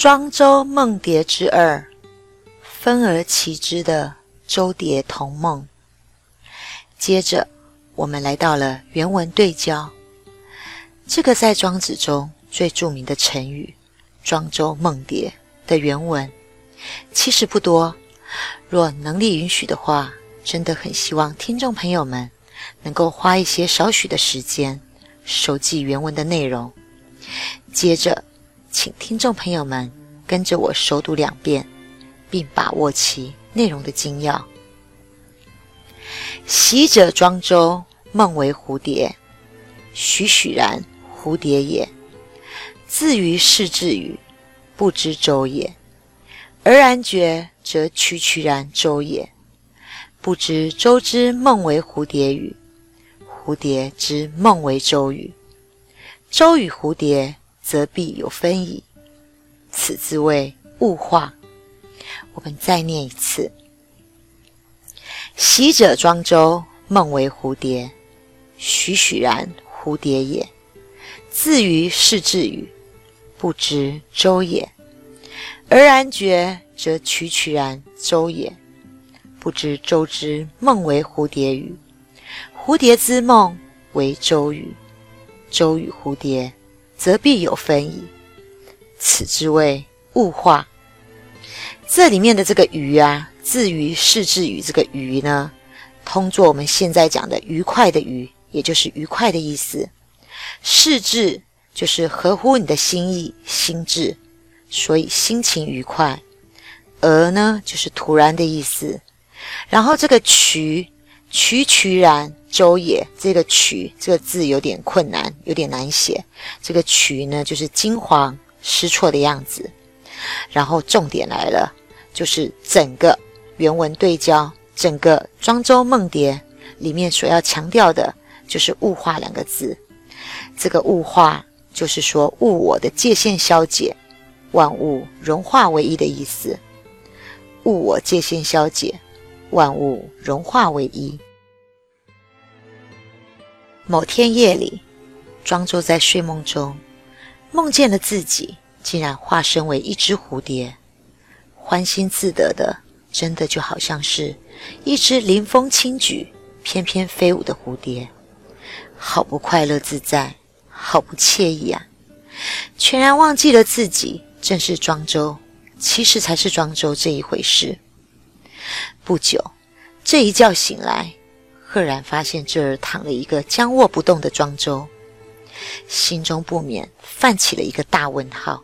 庄周梦蝶之二，分而其之的周蝶同梦。接着，我们来到了原文对焦。这个在庄子中最著名的成语“庄周梦蝶”的原文，其实不多。若能力允许的话，真的很希望听众朋友们能够花一些少许的时间，熟记原文的内容。接着。请听众朋友们跟着我熟读两遍，并把握其内容的精要。习者庄周，梦为蝴蝶。栩栩然，蝴蝶也。自于是至于，不知周也。而然觉，则曲曲然周也。不知周之梦为蝴蝶与，蝴蝶之梦为周与。周与蝴蝶。则必有分矣，此之谓物化。我们再念一次：昔者庄周，梦为蝴蝶。栩栩然，蝴蝶也。自于是至语，不知周也。而然觉，则曲曲然周也。不知周之梦为蝴蝶与，蝴蝶之梦为周与。周与蝴蝶。则必有分矣，此之谓物化。这里面的这个“鱼”啊，至于是至于这个“鱼”呢，通作我们现在讲的“愉快”的“愉”，也就是愉快的意思。是至就是合乎你的心意、心智，所以心情愉快。而呢，就是突然的意思。然后这个“渠”。曲曲然周也，这个曲这个字有点困难，有点难写。这个曲呢，就是惊慌失措的样子。然后重点来了，就是整个原文对焦，整个庄周梦蝶里面所要强调的，就是物化两个字。这个物化，就是说物我的界限消解，万物融化为一的意思。物我界限消解。万物融化为一。某天夜里，庄周在睡梦中梦见了自己，竟然化身为一只蝴蝶，欢欣自得的，真的就好像是一只临风轻举、翩翩飞舞的蝴蝶，好不快乐自在，好不惬意啊！全然忘记了自己正是庄周，其实才是庄周这一回事。不久，这一觉醒来，赫然发现这儿躺了一个僵卧不动的庄周，心中不免泛起了一个大问号。